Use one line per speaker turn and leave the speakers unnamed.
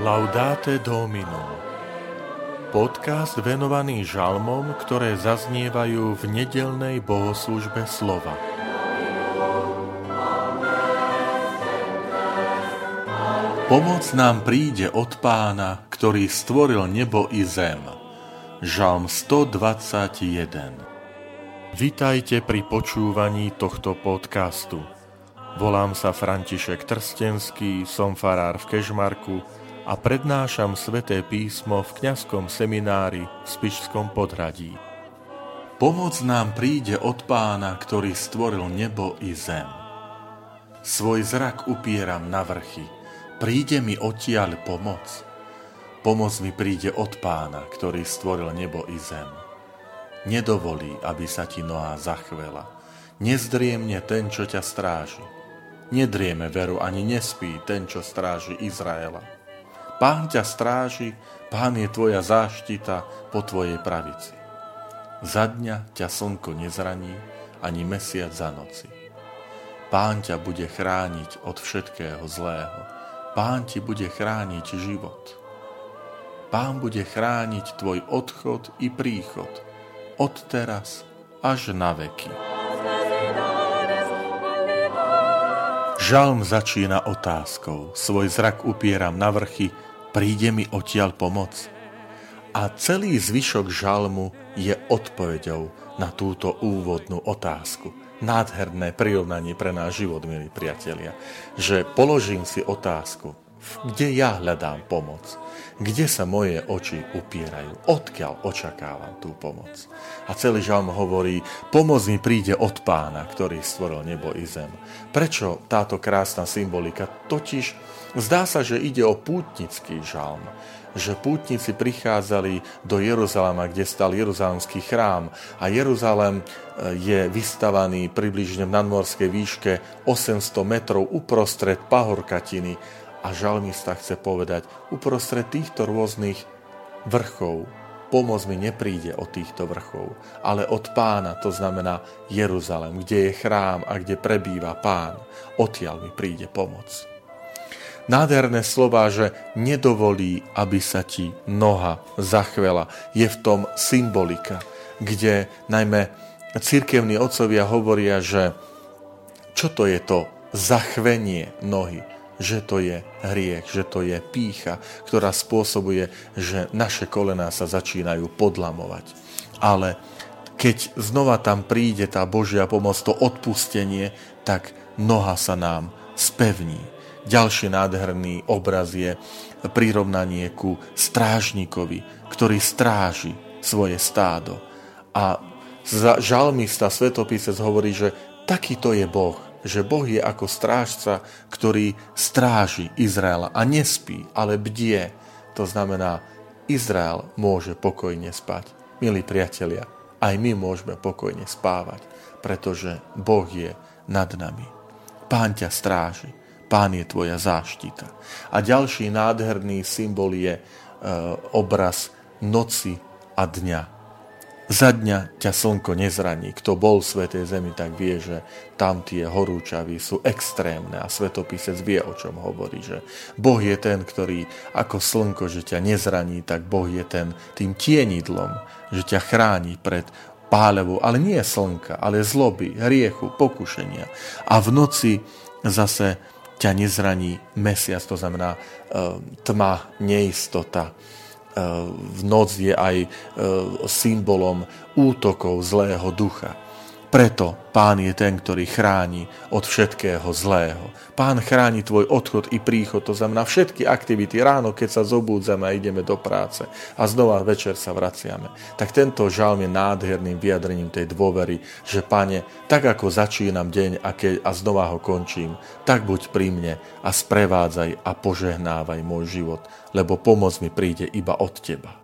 Laudate Domino Podcast venovaný žalmom, ktoré zaznievajú v nedelnej bohoslužbe slova. Pomoc nám príde od pána, ktorý stvoril nebo i zem. Žalm 121 Vitajte pri počúvaní tohto podcastu. Volám sa František Trstenský, som farár v Kežmarku, a prednášam sveté písmo v kňazskom seminári v Spišskom podhradí. Pomoc nám príde od pána, ktorý stvoril nebo i zem. Svoj zrak upieram na vrchy, príde mi odtiaľ pomoc. Pomoc mi príde od pána, ktorý stvoril nebo i zem. Nedovolí, aby sa ti noha zachvela. Nezdriemne ten, čo ťa stráži. Nedrieme veru ani nespí ten, čo stráži Izraela. Pán ťa stráži, Pán je tvoja záštita po tvojej pravici. Za dňa ťa slnko nezraní, ani mesiac za noci. Pán ťa bude chrániť od všetkého zlého. Pán ti bude chrániť život. Pán bude chrániť tvoj odchod i príchod, od teraz až na veky. Žalm začína otázkou. Svoj zrak upieram na vrchy, príde mi odtiaľ pomoc. A celý zvyšok žalmu je odpoveďou na túto úvodnú otázku. Nádherné prirovnanie pre náš život, milí priatelia, že položím si otázku, kde ja hľadám pomoc, kde sa moje oči upierajú, odkiaľ očakávam tú pomoc. A celý žalm hovorí, pomoc mi príde od pána, ktorý stvoril nebo i zem. Prečo táto krásna symbolika? Totiž Zdá sa, že ide o pútnický žalm, že pútnici prichádzali do Jeruzalema, kde stal Jeruzalemský chrám a Jeruzalem e, je vystavaný približne v nadmorskej výške 800 metrov uprostred pahorkatiny a žalmista chce povedať, uprostred týchto rôznych vrchov pomoc mi nepríde od týchto vrchov, ale od pána, to znamená Jeruzalem, kde je chrám a kde prebýva pán. Odtiaľ mi príde pomoc nádherné slova, že nedovolí, aby sa ti noha zachvela. Je v tom symbolika, kde najmä cirkevní otcovia hovoria, že čo to je to zachvenie nohy, že to je hriech, že to je pícha, ktorá spôsobuje, že naše kolená sa začínajú podlamovať. Ale keď znova tam príde tá Božia pomoc, to odpustenie, tak noha sa nám spevní. Ďalší nádherný obraz je prirovnanie ku strážnikovi, ktorý stráži svoje stádo. A žalmista, svetopisec hovorí, že takýto je Boh, že Boh je ako strážca, ktorý stráži Izraela a nespí, ale bdie. To znamená, Izrael môže pokojne spať. Milí priatelia, aj my môžeme pokojne spávať, pretože Boh je nad nami. Pán ťa stráži. Pán je tvoja záštita. A ďalší nádherný symbol je e, obraz noci a dňa. Za dňa ťa slnko nezraní. Kto bol v Svetej Zemi, tak vie, že tam tie horúčavy sú extrémne a svetopisec vie, o čom hovorí, že Boh je ten, ktorý ako slnko, že ťa nezraní, tak Boh je ten tým tienidlom, že ťa chráni pred pálevou, ale nie slnka, ale zloby, hriechu, pokušenia. A v noci zase ťa nezraní mesiac, to znamená e, tma, neistota. V noc je aj e, symbolom útokov zlého ducha. Preto Pán je ten, ktorý chráni od všetkého zlého. Pán chráni tvoj odchod i príchod, to znamená všetky aktivity. Ráno, keď sa zobúdzame a ideme do práce a znova večer sa vraciame. Tak tento žalm je nádherným vyjadrením tej dôvery, že Pane, tak ako začínam deň a, keď, a znova ho končím, tak buď pri mne a sprevádzaj a požehnávaj môj život, lebo pomoc mi príde iba od Teba.